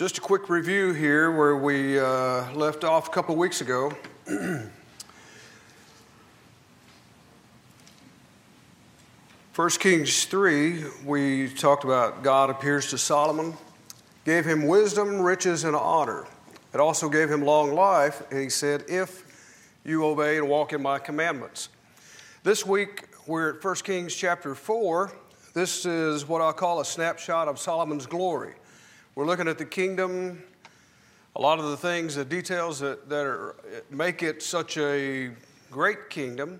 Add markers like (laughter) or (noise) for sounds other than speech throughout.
Just a quick review here where we uh, left off a couple weeks ago. (clears throat) First Kings 3, we talked about God appears to Solomon, gave him wisdom, riches, and honor. It also gave him long life, and he said, If you obey and walk in my commandments. This week, we're at 1 Kings chapter 4. This is what I call a snapshot of Solomon's glory. We're looking at the kingdom, a lot of the things, the details that, that are, make it such a great kingdom.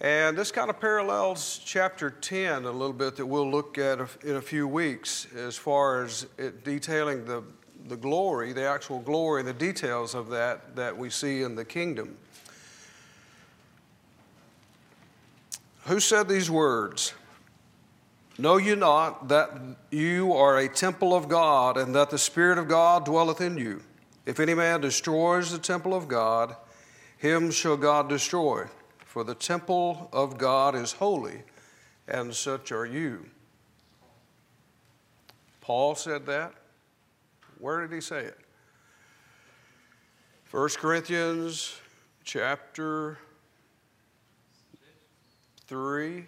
And this kind of parallels chapter 10 a little bit that we'll look at in a few weeks as far as detailing the, the glory, the actual glory, the details of that that we see in the kingdom. Who said these words? Know you not that you are a temple of God and that the Spirit of God dwelleth in you? If any man destroys the temple of God, him shall God destroy. For the temple of God is holy, and such are you. Paul said that. Where did he say it? 1 Corinthians chapter 3.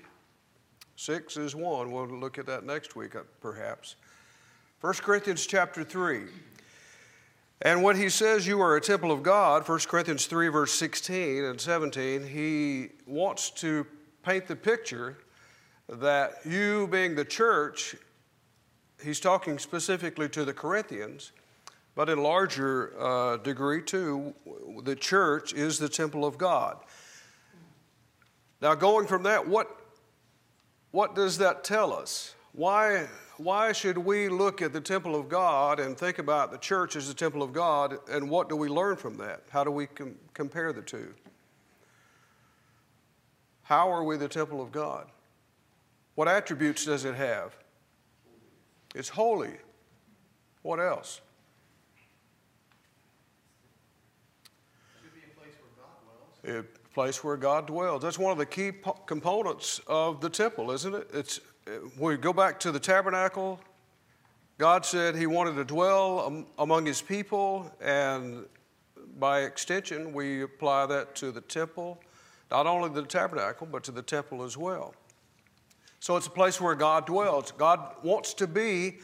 6 is 1. We'll look at that next week, uh, perhaps. 1 Corinthians chapter 3. And when he says you are a temple of God, 1 Corinthians 3, verse 16 and 17, he wants to paint the picture that you, being the church, he's talking specifically to the Corinthians, but in larger uh, degree too, the church is the temple of God. Now, going from that, what, what does that tell us? Why, why should we look at the temple of God and think about the church as the temple of God, and what do we learn from that? How do we com- compare the two? How are we the temple of God? What attributes does it have? It's holy. What else? A place where God dwells. That's one of the key po- components of the temple, isn't it? It's uh, we go back to the tabernacle, God said He wanted to dwell among His people, and by extension, we apply that to the temple, not only the tabernacle, but to the temple as well. So it's a place where God dwells. God wants to be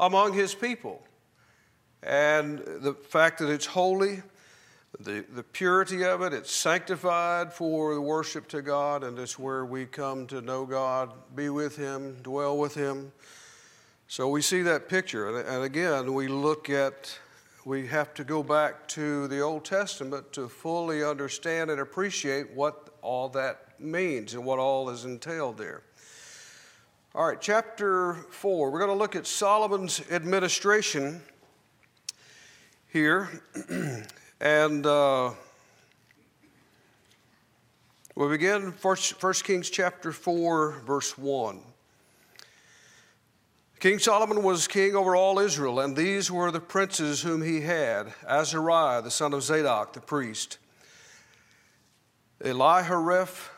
among His people. And the fact that it's holy, the, the purity of it, it's sanctified for the worship to God, and it's where we come to know God, be with Him, dwell with Him. So we see that picture. And, again, we look at, we have to go back to the Old Testament to fully understand and appreciate what all that means and what all is entailed there. All right, chapter 4. We're going to look at Solomon's administration here. (clears throat) And uh, we begin first, first Kings chapter 4, verse 1. King Solomon was king over all Israel, and these were the princes whom he had Azariah, the son of Zadok, the priest, Elihoreph,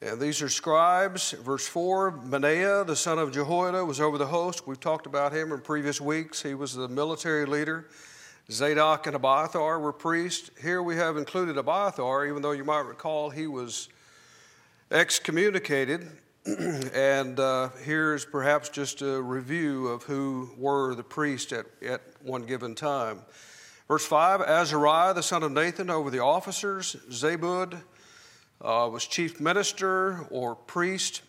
and these are scribes. Verse 4 Benaiah, the son of Jehoiada, was over the host. We've talked about him in previous weeks. He was the military leader. Zadok and Abiathar were priests. Here we have included Abiathar, even though you might recall he was excommunicated. (clears throat) and uh, here's perhaps just a review of who were the priests at, at one given time. Verse 5 Azariah, the son of Nathan, over the officers. Zabud uh, was chief minister or priest,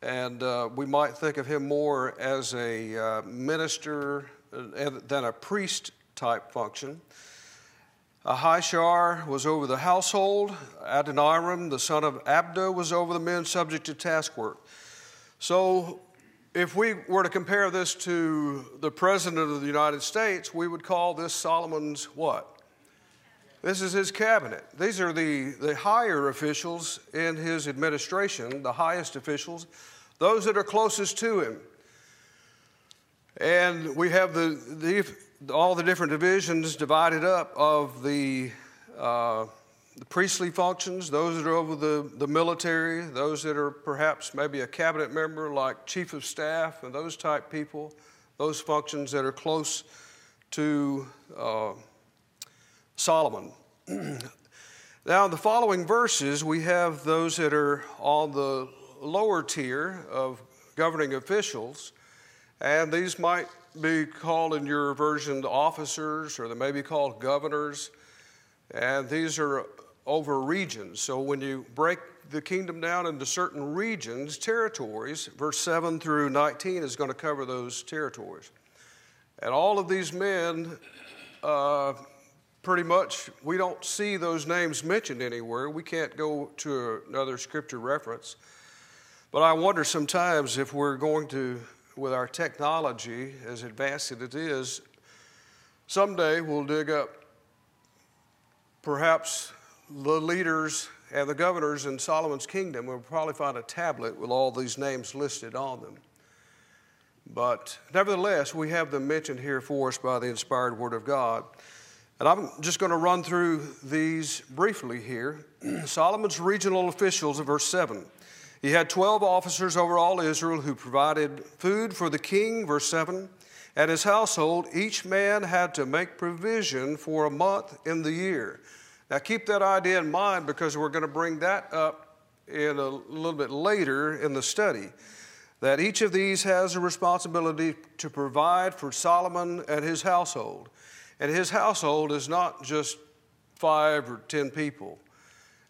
and uh, we might think of him more as a uh, minister uh, than a priest type function. Ahishar was over the household. Adoniram, the son of Abda, was over the men subject to task work. So, if we were to compare this to the President of the United States, we would call this Solomon's what? This is his cabinet. These are the, the higher officials in his administration, the highest officials, those that are closest to him. And we have the, the all the different divisions divided up of the, uh, the priestly functions, those that are over the, the military, those that are perhaps maybe a cabinet member like chief of staff and those type people, those functions that are close to uh, Solomon. (clears throat) now, in the following verses, we have those that are on the lower tier of governing officials, and these might be called in your version officers, or they may be called governors, and these are over regions. So when you break the kingdom down into certain regions, territories, verse 7 through 19 is going to cover those territories. And all of these men, uh, pretty much, we don't see those names mentioned anywhere. We can't go to another scripture reference. But I wonder sometimes if we're going to, with our technology, as advanced as it is, someday we'll dig up perhaps the leaders and the governors in Solomon's kingdom. We'll probably find a tablet with all these names listed on them. But nevertheless, we have them mentioned here for us by the inspired Word of God. And I'm just going to run through these briefly here. (clears throat) Solomon's regional officials, of verse 7. He had 12 officers over all Israel who provided food for the king, verse 7, and his household. Each man had to make provision for a month in the year. Now, keep that idea in mind because we're going to bring that up in a little bit later in the study. That each of these has a responsibility to provide for Solomon and his household. And his household is not just five or ten people,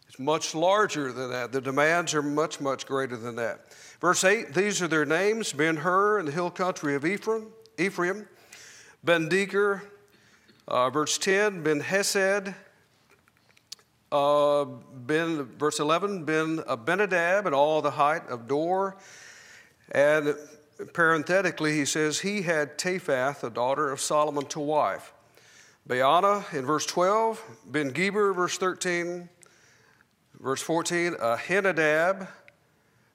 it's much larger than that. The demands are much, much greater than that. Verse 8 These are their names Ben Hur in the hill country of Ephraim, Ephraim Ben Deker, uh, verse 10, Ben Hesed, uh, ben, verse 11, Ben Abinadab and all the height of Dor. And parenthetically, he says, He had Taphath, the daughter of Solomon, to wife. Baana in verse 12, Ben Geber, verse 13, verse 14, Ahinadab,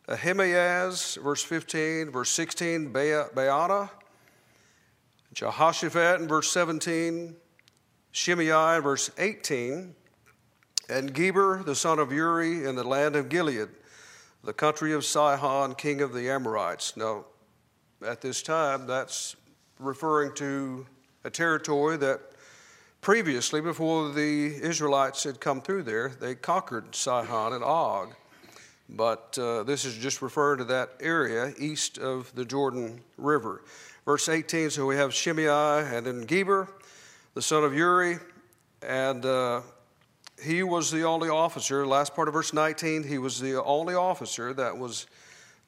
Ahimaaz, verse 15, verse 16, Baana, Jehoshaphat in verse 17, Shimei in verse 18, and Geber, the son of Uri, in the land of Gilead, the country of Sihon, king of the Amorites. Now, at this time, that's referring to a territory that previously, before the Israelites had come through there, they conquered Sihon and Og. But uh, this is just referring to that area east of the Jordan River. Verse 18, so we have Shimei and then Geber, the son of Uri, and uh, he was the only officer, last part of verse 19, he was the only officer that was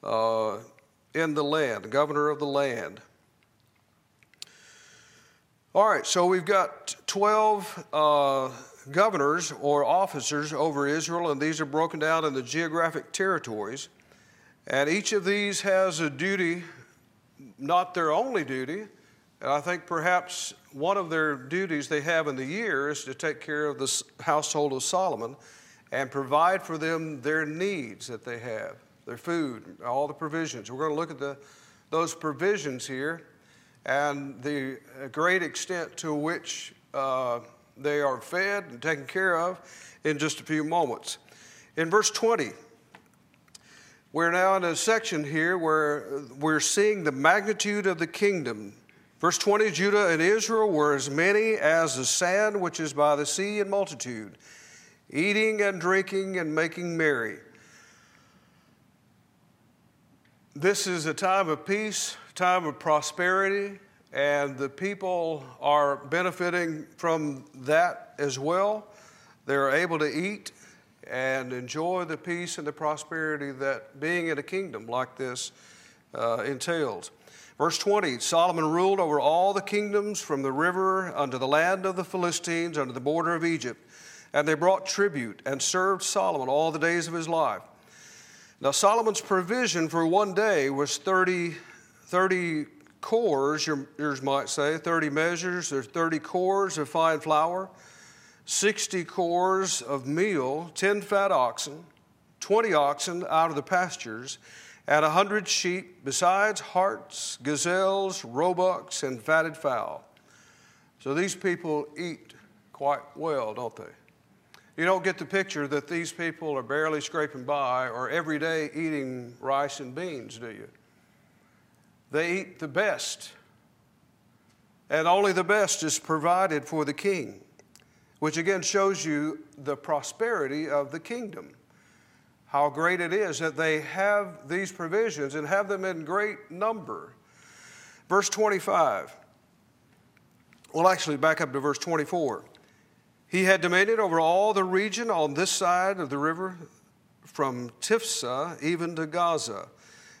uh, in the land, governor of the land. All right, so we've got 12 uh, governors or officers over Israel, and these are broken down in the geographic territories. And each of these has a duty, not their only duty, and I think perhaps one of their duties they have in the year is to take care of the household of Solomon and provide for them their needs that they have, their food, all the provisions. We're going to look at the, those provisions here and the great extent to which uh, they are fed and taken care of in just a few moments. In verse 20, we're now in a section here where we're seeing the magnitude of the kingdom Verse 20 Judah and Israel were as many as the sand which is by the sea in multitude, eating and drinking and making merry. This is a time of peace, time of prosperity, and the people are benefiting from that as well. They're able to eat and enjoy the peace and the prosperity that being in a kingdom like this uh, entails. Verse 20 Solomon ruled over all the kingdoms from the river unto the land of the Philistines, unto the border of Egypt. And they brought tribute and served Solomon all the days of his life. Now, Solomon's provision for one day was 30, 30 cors, yours might say, 30 measures. There's 30 cors of fine flour, 60 cors of meal, 10 fat oxen, 20 oxen out of the pastures and a hundred sheep, besides harts, gazelles, roebucks, and fatted fowl. So these people eat quite well, don't they? You don't get the picture that these people are barely scraping by or every day eating rice and beans, do you? They eat the best and only the best is provided for the king, which again shows you the prosperity of the kingdom. How great it is that they have these provisions and have them in great number. Verse 25. Well, actually, back up to verse 24. He had dominion over all the region on this side of the river, from Tiphsah even to Gaza.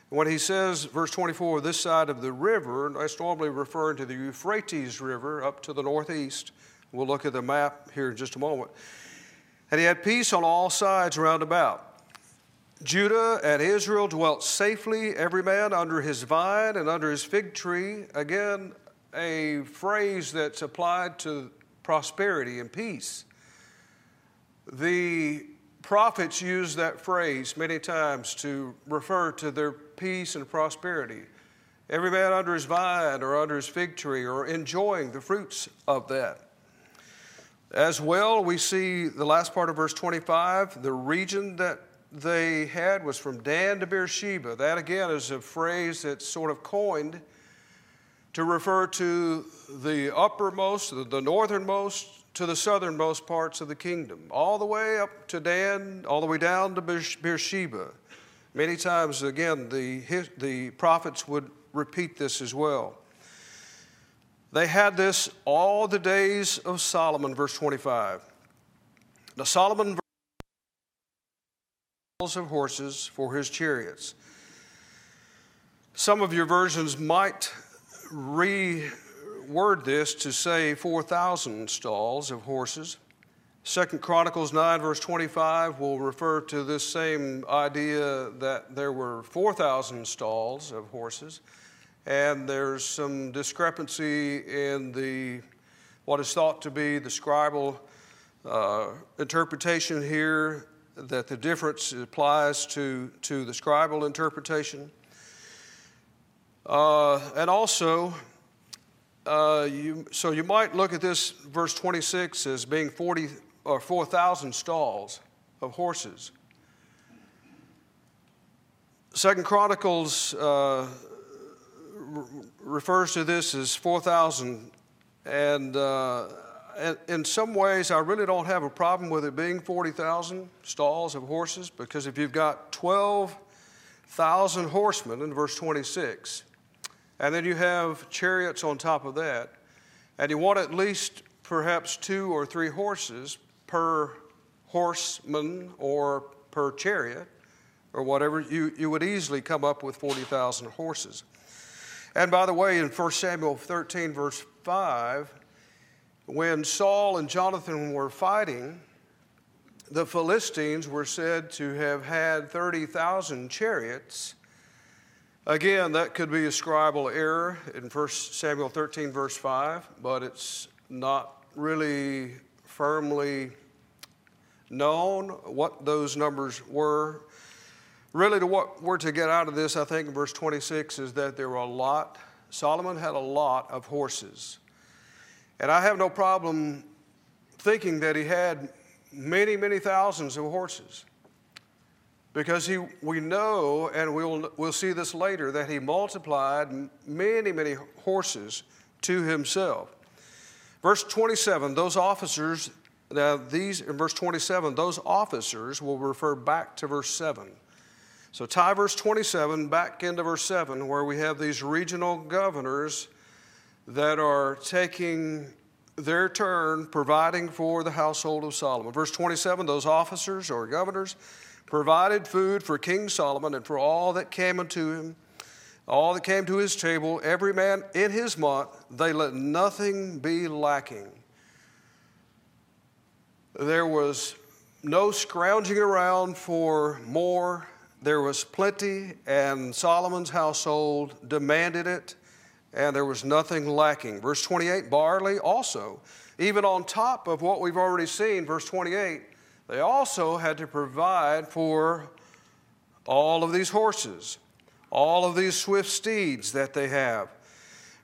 When he says, verse 24, this side of the river, that's normally referring to the Euphrates River up to the northeast. We'll look at the map here in just a moment. And he had peace on all sides round about. Judah and Israel dwelt safely, every man under his vine and under his fig tree. Again, a phrase that's applied to prosperity and peace. The prophets use that phrase many times to refer to their peace and prosperity. Every man under his vine or under his fig tree or enjoying the fruits of that. As well, we see the last part of verse 25, the region that they had was from Dan to Beersheba. That again is a phrase that's sort of coined to refer to the uppermost, the northernmost to the southernmost parts of the kingdom, all the way up to Dan, all the way down to Beersheba. Many times, again, the, the prophets would repeat this as well. They had this all the days of Solomon, verse 25. Now, Solomon of horses for his chariots. Some of your versions might reword this to say 4,000 stalls of horses. Second Chronicles 9, verse 25, will refer to this same idea that there were 4,000 stalls of horses. And there's some discrepancy in the what is thought to be the scribal uh, interpretation here, that the difference applies to, to the scribal interpretation. Uh, and also, uh, you, so you might look at this verse 26 as being 40 or 4,000 stalls of horses. Second Chronicles uh, refers to this as 4,000, and uh, in some ways, I really don't have a problem with it being 40,000 stalls of horses because if you've got 12,000 horsemen in verse 26, and then you have chariots on top of that. And you want at least perhaps two or three horses per horseman or per chariot or whatever. You, you would easily come up with 40,000 horses. And by the way, in 1 Samuel 13, verse 5, when Saul and Jonathan were fighting, the Philistines were said to have had 30,000 chariots Again, that could be a scribal error in 1 Samuel 13, verse 5, but it's not really firmly known what those numbers were. Really, to what we're to get out of this, I think, in verse 26 is that there were a lot, Solomon had a lot of horses. And I have no problem thinking that he had many, many thousands of horses. Because he, we know, and we'll, we'll see this later, that he multiplied many, many horses to himself. Verse 27, those officers, now these, in verse 27, those officers will refer back to verse 7. So tie verse 27 back into verse 7, where we have these regional governors that are taking their turn providing for the household of Solomon. Verse 27, those officers or governors provided food for King Solomon and for all that came unto him, all that came to his table, every man in his month, they let nothing be lacking. There was no scrounging around for more. There was plenty, and Solomon's household demanded it, and there was nothing lacking. Verse 28 barley also, even on top of what we've already seen, verse 28 they also had to provide for all of these horses, all of these swift steeds that they have.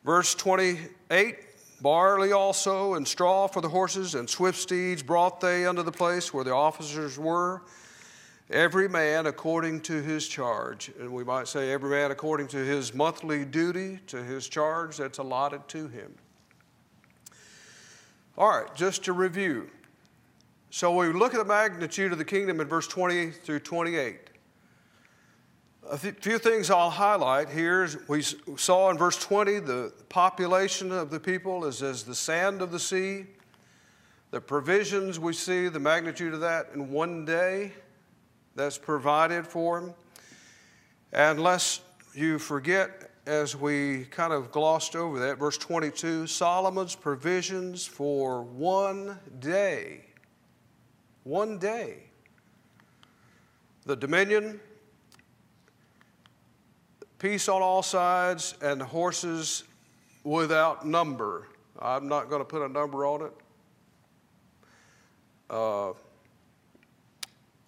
Verse 28 barley also and straw for the horses and swift steeds brought they unto the place where the officers were, every man according to his charge. And we might say, every man according to his monthly duty, to his charge that's allotted to him. All right, just to review. So we look at the magnitude of the kingdom in verse 20 through 28. A few things I'll highlight here. We saw in verse 20 the population of the people is as the sand of the sea. The provisions we see, the magnitude of that in one day that's provided for. And lest you forget, as we kind of glossed over that, verse 22 Solomon's provisions for one day. One day. The dominion, peace on all sides, and horses without number. I'm not going to put a number on it. Uh,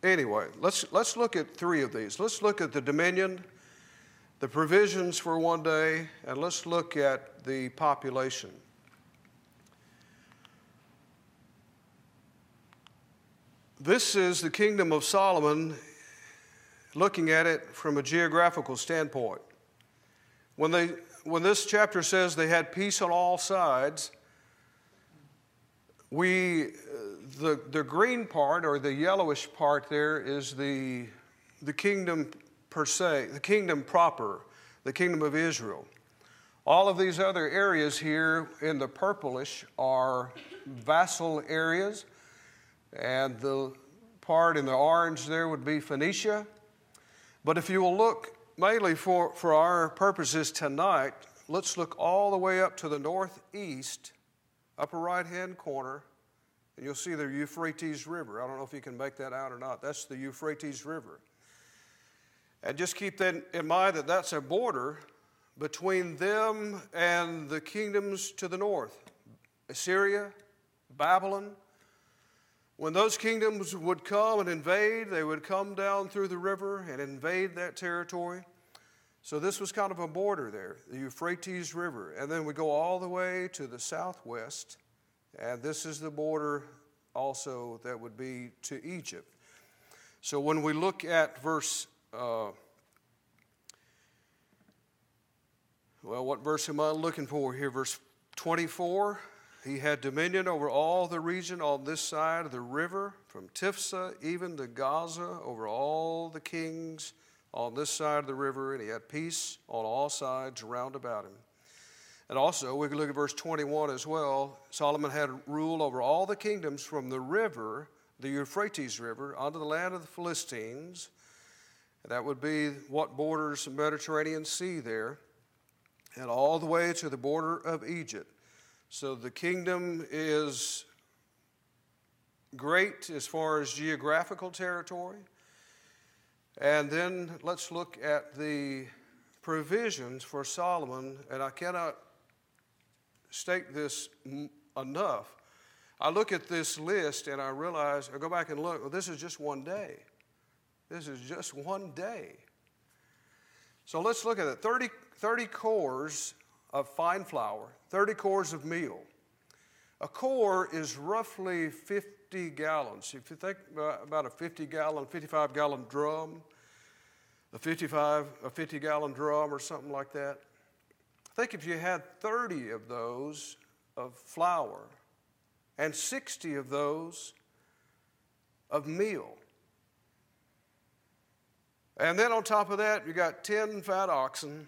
anyway, let's, let's look at three of these. Let's look at the dominion, the provisions for one day, and let's look at the population. This is the kingdom of Solomon looking at it from a geographical standpoint. When, they, when this chapter says they had peace on all sides, we, the, the green part or the yellowish part there is the, the kingdom per se, the kingdom proper, the kingdom of Israel. All of these other areas here in the purplish are vassal areas, and the part in the orange there would be Phoenicia, but if you will look mainly for, for our purposes tonight, let's look all the way up to the northeast, upper right hand corner, and you'll see the Euphrates River. I don't know if you can make that out or not. That's the Euphrates River. And just keep that in mind that that's a border between them and the kingdoms to the north Assyria, Babylon, when those kingdoms would come and invade, they would come down through the river and invade that territory. So this was kind of a border there, the Euphrates River. And then we go all the way to the southwest, and this is the border also that would be to Egypt. So when we look at verse, uh, well, what verse am I looking for here? Verse 24. He had dominion over all the region on this side of the river, from Tiphsah even to Gaza, over all the kings on this side of the river, and he had peace on all sides round about him. And also, we can look at verse 21 as well. Solomon had rule over all the kingdoms from the river, the Euphrates River, onto the land of the Philistines. That would be what borders the Mediterranean Sea there, and all the way to the border of Egypt. So the kingdom is great as far as geographical territory. And then let's look at the provisions for Solomon, and I cannot state this enough. I look at this list and I realize, I go back and look, well, this is just one day. This is just one day. So let's look at it 30, 30 cors of fine flour, 30 cors of meal. A cor is roughly 50 gallons. If you think about a 50 gallon, 55 gallon drum, a 55, a 50 gallon drum or something like that, I think if you had 30 of those of flour and 60 of those of meal, and then on top of that, you got 10 fat oxen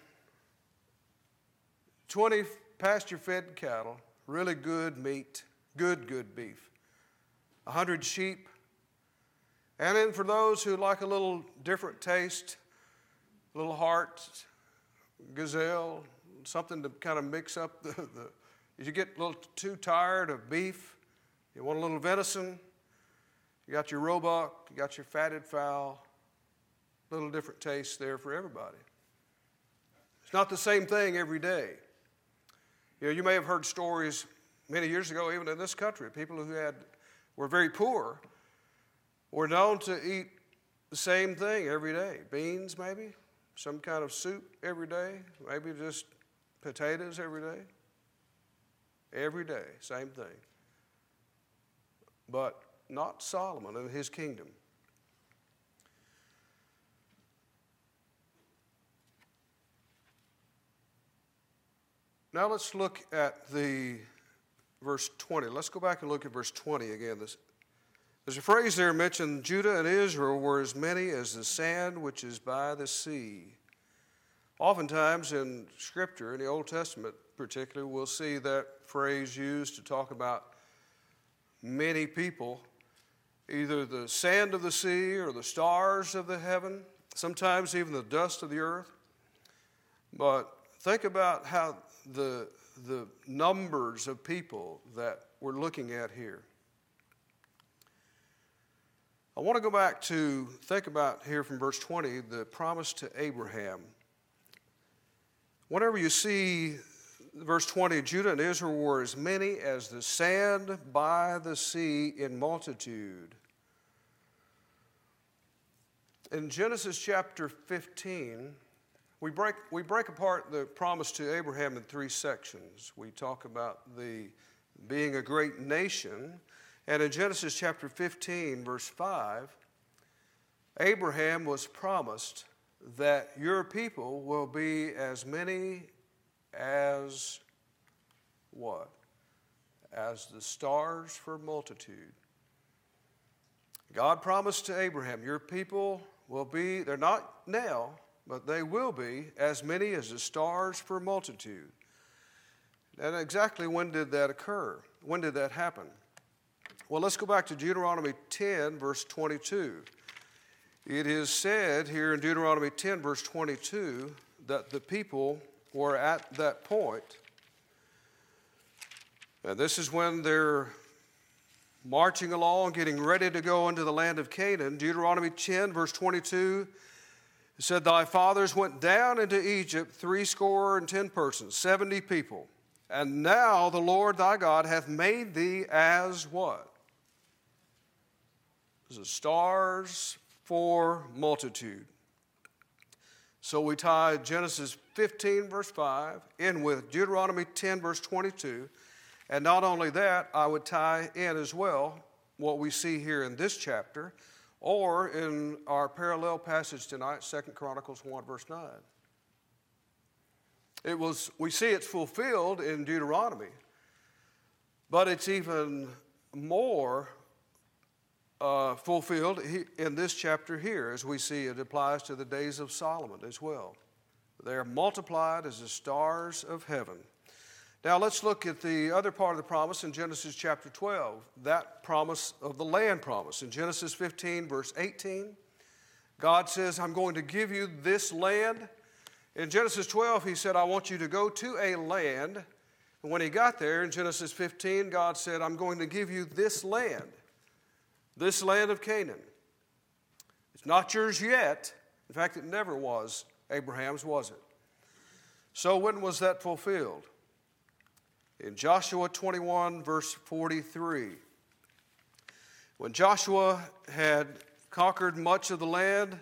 20 pasture fed cattle, really good meat, good, good beef, 100 sheep. And then for those who like a little different taste, little hart, gazelle, something to kind of mix up the, the if you get a little too tired of beef, you want a little venison, you got your roebuck, you got your fatted fowl, a little different taste there for everybody. It's not the same thing every day. You know, you may have heard stories many years ago, even in this country, people who had were very poor were known to eat the same thing every day beans, maybe, some kind of soup every day, maybe just potatoes every day. Every day, same thing. But not Solomon and his kingdom. Now let's look at the verse 20. Let's go back and look at verse 20 again. There's a phrase there mentioned Judah and Israel were as many as the sand which is by the sea. Oftentimes in Scripture, in the Old Testament particularly, we'll see that phrase used to talk about many people, either the sand of the sea or the stars of the heaven, sometimes even the dust of the earth. But think about how the, the numbers of people that we're looking at here. I want to go back to think about here from verse 20 the promise to Abraham. Whenever you see verse 20, Judah and Israel were as many as the sand by the sea in multitude. In Genesis chapter 15, we break, we break apart the promise to Abraham in three sections. We talk about the being a great nation. And in Genesis chapter 15, verse 5, Abraham was promised that your people will be as many as what? As the stars for multitude. God promised to Abraham, Your people will be, they're not now, but they will be as many as the stars for multitude. And exactly when did that occur? When did that happen? Well, let's go back to Deuteronomy 10, verse 22. It is said here in Deuteronomy 10, verse 22, that the people were at that point. And this is when they're marching along, getting ready to go into the land of Canaan. Deuteronomy 10, verse 22, it said, Thy fathers went down into Egypt, threescore and ten persons, seventy people. And now the Lord thy God hath made thee as what? As the stars for multitude. So we tie Genesis 15, verse 5, in with Deuteronomy 10, verse 22. And not only that, I would tie in as well what we see here in this chapter or in our parallel passage tonight, 2 Chronicles 1, verse 9. It was, we see it's fulfilled in Deuteronomy, but it's even more uh, fulfilled in this chapter here, as we see it applies to the days of Solomon as well. They are multiplied as the stars of heaven. Now let's look at the other part of the promise in Genesis chapter 12, that promise of the land promise. In Genesis 15, verse 18, God says, I'm going to give you this land. In Genesis 12, he said, I want you to go to a land. And when he got there in Genesis 15, God said, I'm going to give you this land this land of Canaan. It's not yours yet. In fact, it never was Abraham's, was it? So, when was that fulfilled? In Joshua 21, verse 43. When Joshua had conquered much of the land,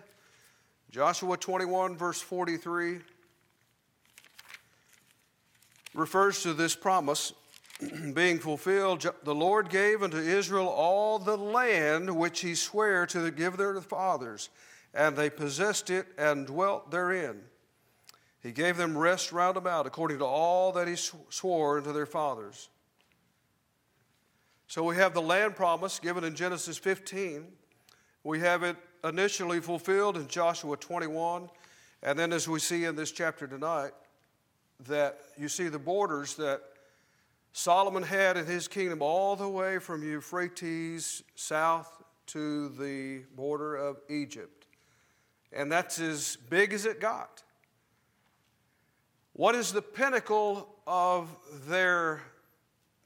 Joshua 21, verse 43, refers to this promise (clears throat) being fulfilled, the Lord gave unto Israel all the land which he sware to give their fathers, and they possessed it and dwelt therein. He gave them rest round about, according to all that he swore unto their fathers. So we have the land promise given in Genesis 15. We have it initially fulfilled in Joshua 21. And then, as we see in this chapter tonight, that you see the borders that Solomon had in his kingdom all the way from Euphrates south to the border of Egypt. And that's as big as it got. What is the pinnacle of their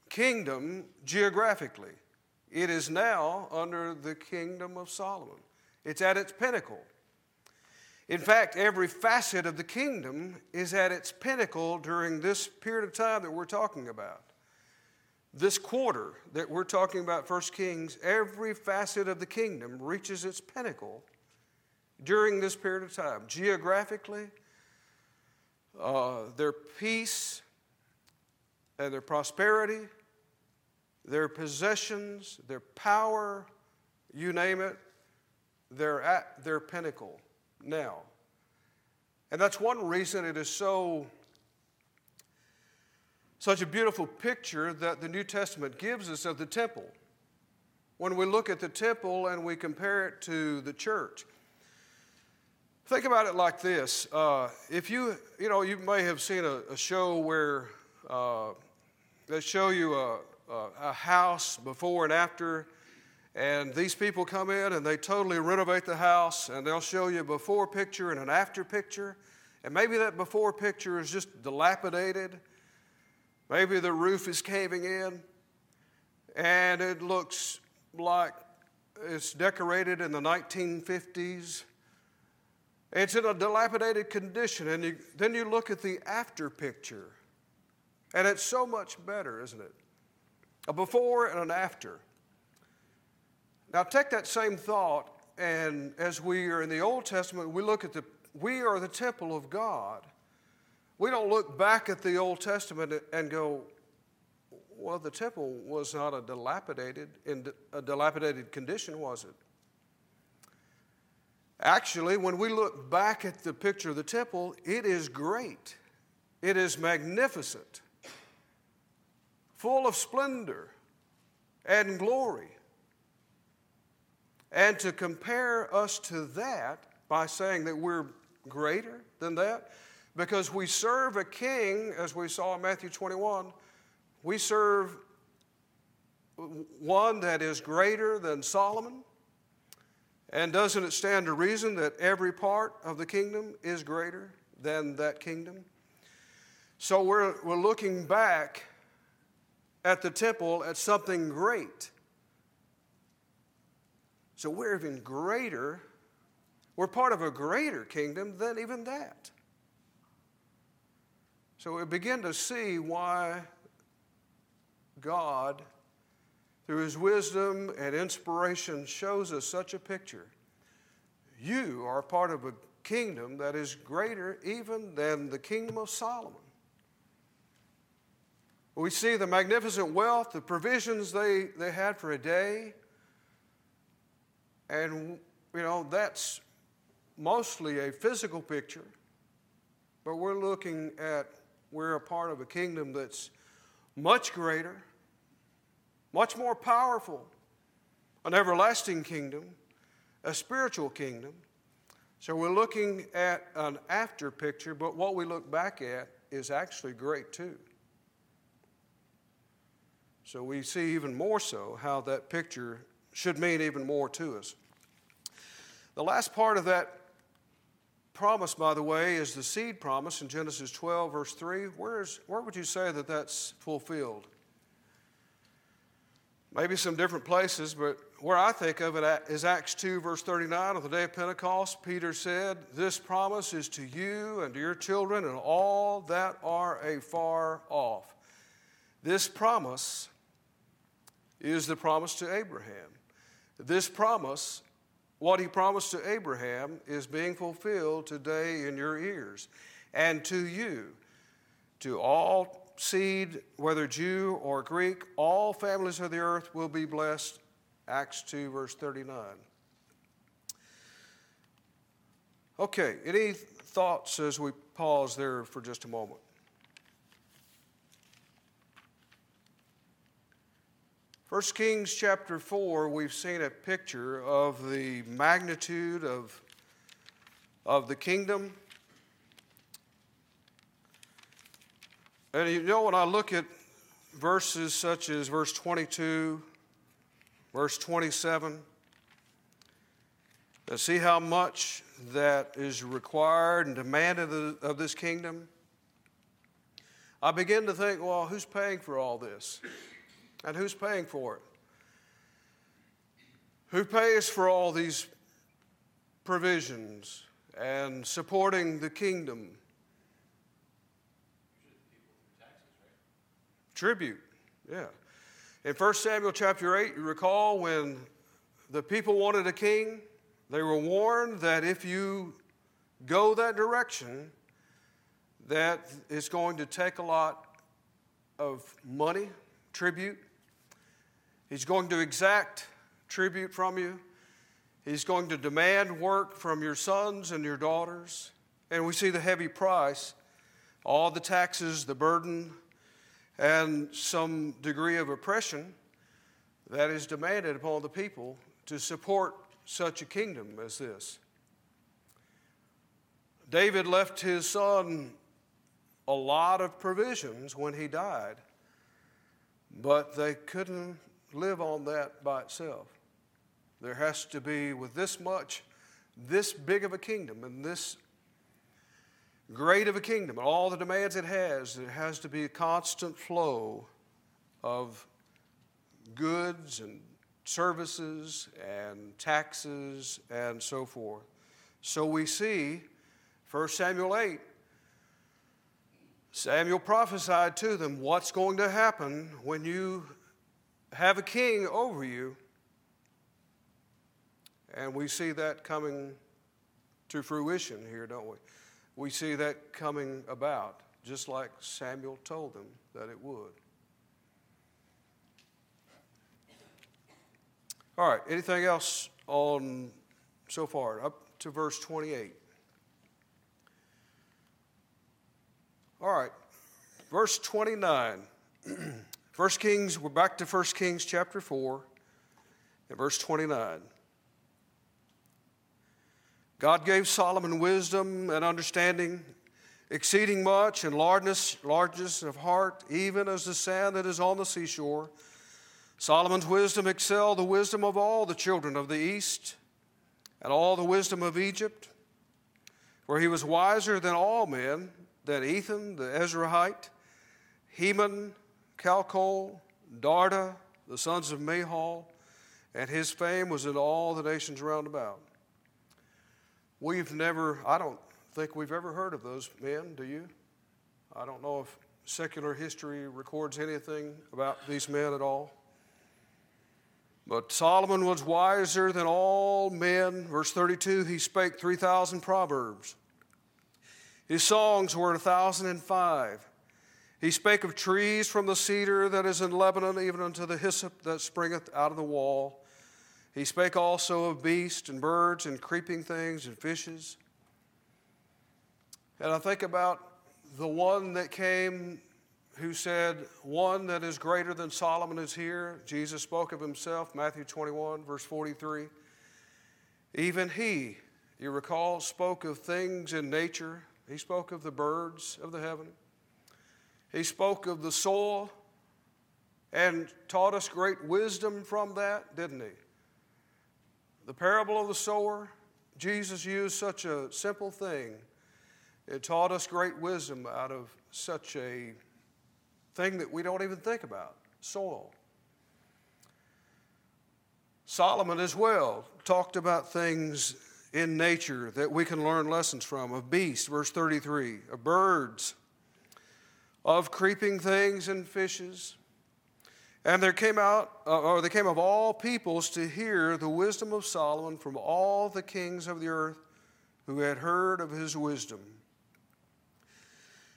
kingdom geographically? It is now under the kingdom of Solomon. It's at its pinnacle. In fact, every facet of the kingdom is at its pinnacle during this period of time that we're talking about. This quarter that we're talking about, First Kings, every facet of the kingdom reaches its pinnacle during this period of time. Geographically, uh, their peace and their prosperity, their possessions, their power, you name it, they're at their pinnacle now. And that's one reason it is so such a beautiful picture that the New Testament gives us of the temple. When we look at the temple and we compare it to the church, think about it like this. Uh, if you, you know, you may have seen a, a show where uh, they show you a, a, a house before and after, and these people come in and they totally renovate the house, and they'll show you a before picture and an after picture. And maybe that before picture is just dilapidated Maybe the roof is caving in and it looks like it's decorated in the 1950s. It's in a dilapidated condition. And you, then you look at the after picture, and it's so much better, isn't it? A before and an after. Now, take that same thought, and as we are in the Old Testament, we look at the, we are the temple of God. We don't look back at the Old Testament and go, well, the temple was not a dilapidated, in a dilapidated condition, was it? Actually, when we look back at the picture of the temple, it is great. It is magnificent, full of splendor and glory. And to compare us to that by saying that we're greater than that, because we serve a king, as we saw in Matthew 21, we serve one that is greater than Solomon. And doesn't it stand to reason that every part of the kingdom is greater than that kingdom? So we're, we're looking back at the temple at something great. So we're even greater, we're part of a greater kingdom than even that. So we begin to see why God, through his wisdom and inspiration, shows us such a picture. You are part of a kingdom that is greater even than the kingdom of Solomon. We see the magnificent wealth, the provisions they, they had for a day. And, you know, that's mostly a physical picture. But we're looking at we're a part of a kingdom that's much greater, much more powerful, an everlasting kingdom, a spiritual kingdom. So we're looking at an after picture, but what we look back at is actually great too. So we see even more so how that picture should mean even more to us. The last part of that promise, by the way, is the seed promise in Genesis 12, verse 3. Where, is, where would you say that that's fulfilled? Maybe some different places, but where I think of it is Acts 2, verse 39. On the day of Pentecost, Peter said, This promise is to you and to your children and all that are afar off. This promise is the promise to Abraham. This promise what he promised to Abraham is being fulfilled today in your ears and to you, to all seed, whether Jew or Greek, all families of the earth will be blessed. Acts 2, verse 39. Okay, any thoughts as we pause there for just a moment? 1 Kings chapter 4, we've seen a picture of the magnitude of, of the kingdom. And you know, when I look at verses such as verse 22, verse 27, and see how much that is required and demanded of, of this kingdom, I begin to think, well, who's paying for all this? And who's paying for it? Who pays for all these provisions and supporting the kingdom? Tribute, yeah. In 1 Samuel chapter 8, you recall when the people wanted a king, they were warned that if you go that direction, that it's going to take a lot of money, tribute, He's going to exact tribute from you. He's going to demand work from your sons and your daughters. And we see the heavy price, all the taxes, the burden. And some degree of oppression that is demanded upon the people to support such a kingdom as this. David left his son a lot of provisions when he died, but they couldn't live on that by itself. There has to be, with this much, this big of a kingdom and this great of a kingdom and all the demands it has, there has to be a constant flow of goods and services and taxes and so forth. So we see 1 Samuel 8 Samuel prophesied to them what's going to happen when you have a king over you. And we see that coming to fruition here, don't we? We see that coming about, just like Samuel told them that it would. All right, anything else on so far? Up to verse 28. All right, verse 29. (clears throat) First Kings, we're back to 1 Kings chapter 4 and verse 29. God gave Solomon wisdom and understanding, exceeding much, and largeness, largeness of heart, even as the sand that is on the seashore. Solomon's wisdom excelled the wisdom of all the children of the East and all the wisdom of Egypt, for he was wiser than all men than Ethan the Ezrahite, Heman, Calcol, Darda, the sons of Mahol, and his fame was in all the nations round about. We've never, I don't think we've ever heard of those men, do you? I don't know if secular history records anything about these men at all. But Solomon was wiser than all men. Verse 32 he spake 3,000 proverbs. His songs were a thousand and five. He spake of trees from the cedar that is in Lebanon, even unto the hyssop that springeth out of the wall. He spake also of beasts and birds and creeping things and fishes. And I think about the one that came who said, One that is greater than Solomon is here. Jesus spoke of himself, Matthew 21, verse 43. Even he, you recall, spoke of things in nature he spoke of the birds of the heaven. He spoke of the soil and taught us great wisdom from that, didn't he? The parable of the sower, Jesus used such a simple thing. It taught us great wisdom out of such a thing that we don't even think about soil. Solomon as well talked about things in nature that we can learn lessons from of beasts, verse 33, of birds, of creeping things and fishes. And there came out, uh, or they came of all peoples to hear the wisdom of Solomon from all the kings of the earth who had heard of his wisdom.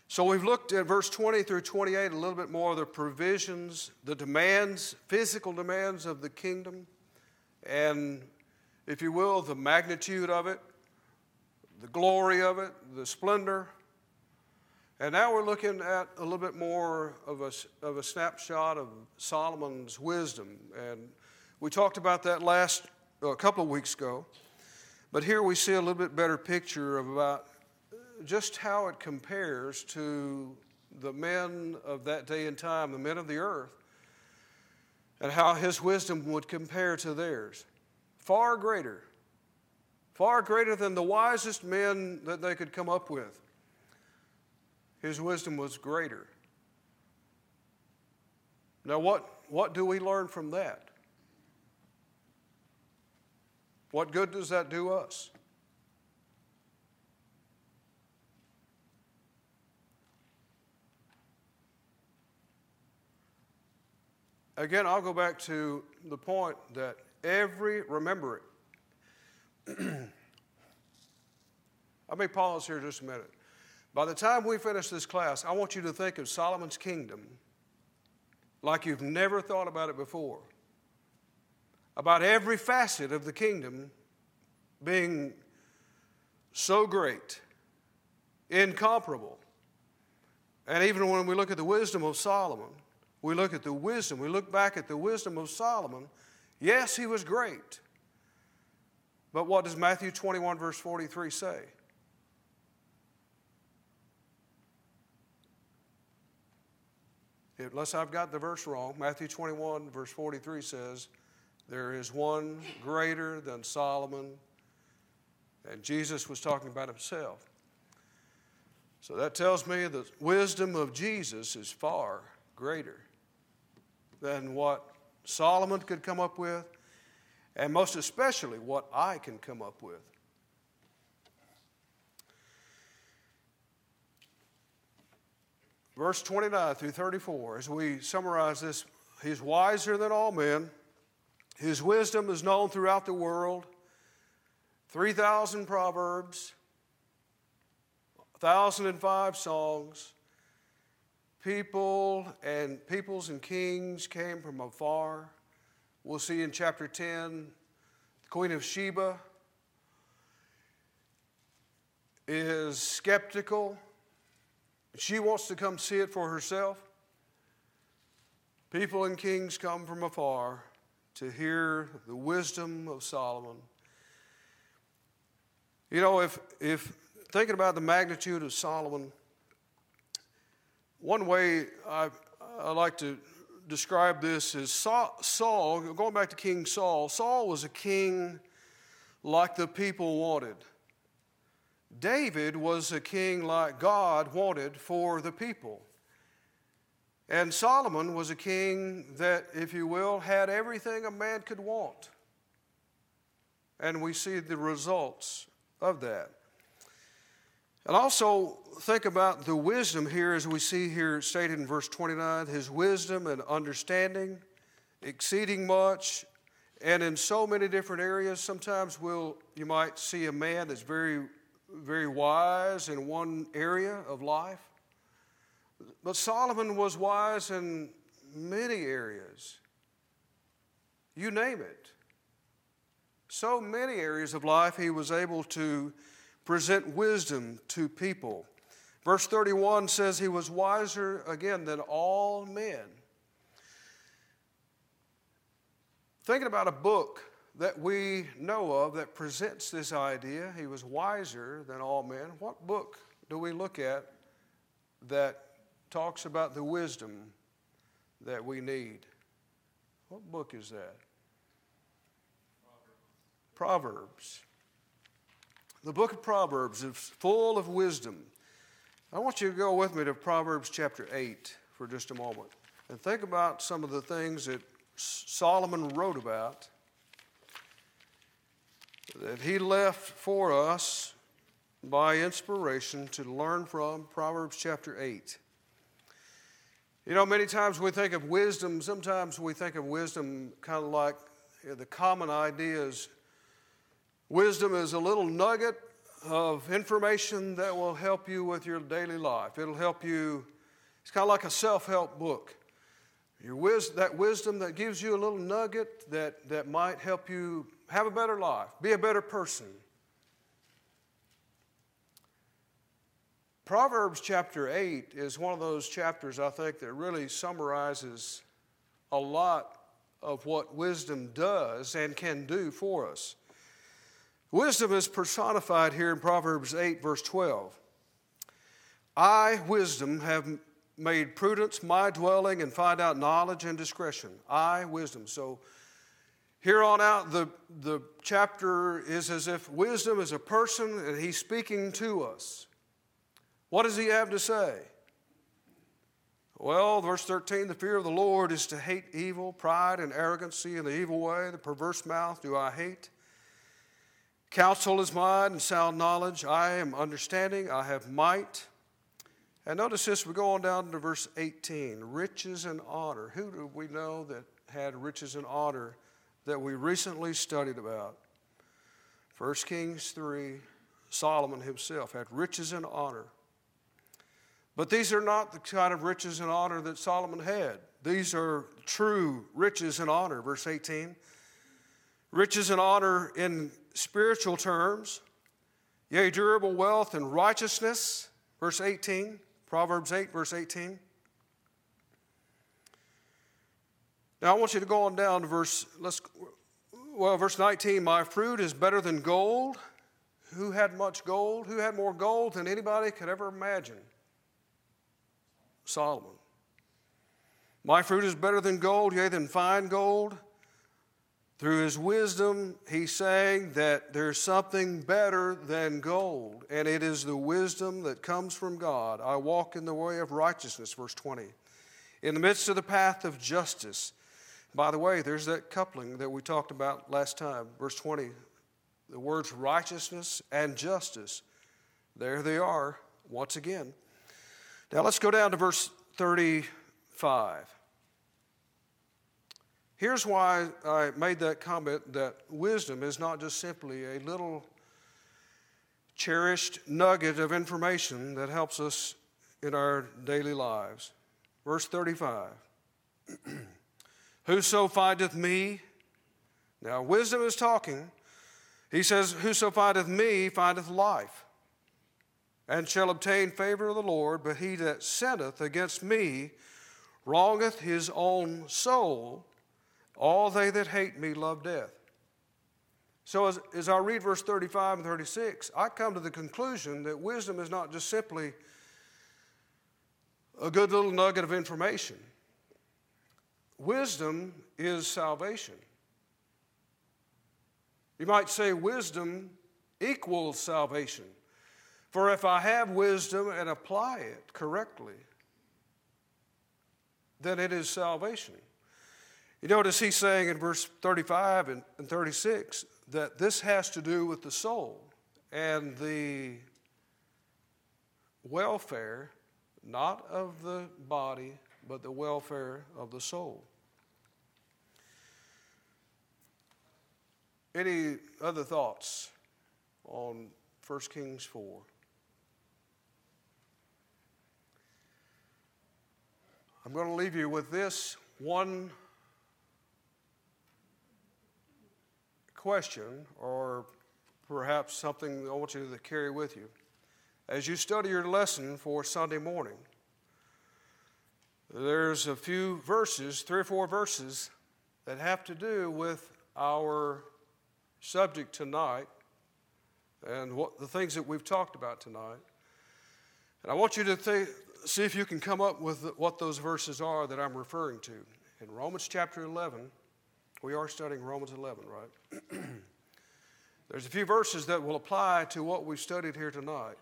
So we've looked at verse 20 through 28 a little bit more of the provisions, the demands, physical demands of the kingdom, and if you will, the magnitude of it, the glory of it, the splendor. And now we're looking at a little bit more of a, of a snapshot of Solomon's wisdom. And we talked about that last, a couple of weeks ago. But here we see a little bit better picture of about uh, just how it compares to the men of that day and time, the men of the earth, and how his wisdom would compare to theirs far greater, far greater than the wisest men that they could come up with. His wisdom was greater. Now, what, what do we learn from that? What good does that do us? Again, I'll go back to the point that Every, remember it. (clears throat) I may pause here just a minute. By the time we finish this class, I want you to think of Solomon's kingdom like you've never thought about it before. About every facet of the kingdom being so great, incomparable, And even when we look at the wisdom of Solomon, we look at the wisdom, we look back at the wisdom of Solomon. Yes, he was great. But what does Matthew 21, verse 43 say? Unless I've got the verse wrong, Matthew 21, verse 43 says, There is one greater than Solomon. And Jesus was talking about himself. So that tells me the wisdom of Jesus is far greater than what Solomon could come up with, and most especially what I can come up with. Verse 29 through 34, as we summarize this, he's wiser than all men. His wisdom is known throughout the world. 3,000 proverbs, 1,005 songs. People and peoples and kings came from afar. We'll see in chapter 10, the Queen of Sheba is skeptical. She wants to come see it for herself. People and kings come from afar to hear the wisdom of Solomon. You know, if, if thinking about the magnitude of Solomon, one way I, I like to describe this is Saul, going back to King Saul, Saul was a king like the people wanted. David was a king like God wanted for the people. And Solomon was a king that, if you will, had everything a man could want. And we see the results of that. And also think about the wisdom here, as we see here stated in verse 29 his wisdom and understanding, exceeding much, and in so many different areas. Sometimes we'll, you might see a man that's very, very wise in one area of life. But Solomon was wise in many areas. You name it. So many areas of life he was able to present wisdom to people. Verse 31 says he was wiser again than all men. Thinking about a book that we know of that presents this idea, he was wiser than all men. What book do we look at that talks about the wisdom that we need? What book is that? Proverbs. Proverbs. The book of Proverbs is full of wisdom. I want you to go with me to Proverbs chapter 8 for just a moment and think about some of the things that Solomon wrote about that he left for us by inspiration to learn from Proverbs chapter 8. You know, many times we think of wisdom, sometimes we think of wisdom kind of like the common ideas Wisdom is a little nugget of information that will help you with your daily life. It'll help you, it's kind of like a self help book. Your wis- that wisdom that gives you a little nugget that, that might help you have a better life, be a better person. Proverbs chapter 8 is one of those chapters I think that really summarizes a lot of what wisdom does and can do for us. Wisdom is personified here in Proverbs 8, verse 12. I, wisdom, have made prudence my dwelling and find out knowledge and discretion. I, wisdom. So here on out, the, the chapter is as if wisdom is a person and he's speaking to us. What does he have to say? Well, verse 13 the fear of the Lord is to hate evil, pride and arrogancy and the evil way, the perverse mouth do I hate. Counsel is mine and sound knowledge. I am understanding. I have might. And notice this, we go on down to verse 18 riches and honor. Who do we know that had riches and honor that we recently studied about? 1 Kings 3, Solomon himself had riches and honor. But these are not the kind of riches and honor that Solomon had. These are true riches and honor, verse 18. Riches and honor in spiritual terms, yea, durable wealth and righteousness, verse 18. Proverbs 8, verse 18. Now I want you to go on down to verse, let's, well, verse 19. My fruit is better than gold. Who had much gold? Who had more gold than anybody could ever imagine? Solomon. My fruit is better than gold, yea, than fine gold. Through his wisdom, he's saying that there's something better than gold, and it is the wisdom that comes from God. I walk in the way of righteousness, verse 20. In the midst of the path of justice. By the way, there's that coupling that we talked about last time, verse 20. The words righteousness and justice. There they are once again. Now let's go down to verse 35. Here's why I made that comment that wisdom is not just simply a little cherished nugget of information that helps us in our daily lives. Verse 35 (clears throat) Whoso findeth me, now wisdom is talking. He says, Whoso findeth me findeth life, and shall obtain favor of the Lord, but he that sinneth against me wrongeth his own soul. All they that hate me love death. So, as, as I read verse 35 and 36, I come to the conclusion that wisdom is not just simply a good little nugget of information. Wisdom is salvation. You might say wisdom equals salvation. For if I have wisdom and apply it correctly, then it is salvation. You notice he's saying in verse 35 and, 36 that this has to do with the soul and the welfare, not of the body, but the welfare of the soul. Any other thoughts on 1 Kings 4? I'm going to leave you with this one question, or perhaps something I want you to carry with you. As you study your lesson for Sunday morning, there's a few verses, three or four verses, that have to do with our subject tonight and what the things that we've talked about tonight. And I want you to think, see if you can come up with what those verses are that I'm referring to. In Romans chapter 11, we are studying Romans 11, right? (clears throat) There's a few verses that will apply to what we've studied here tonight.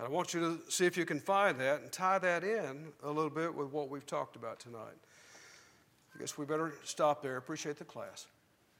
And I want you to see if you can find that and tie that in a little bit with what we've talked about tonight. I guess we better stop there. Appreciate the class.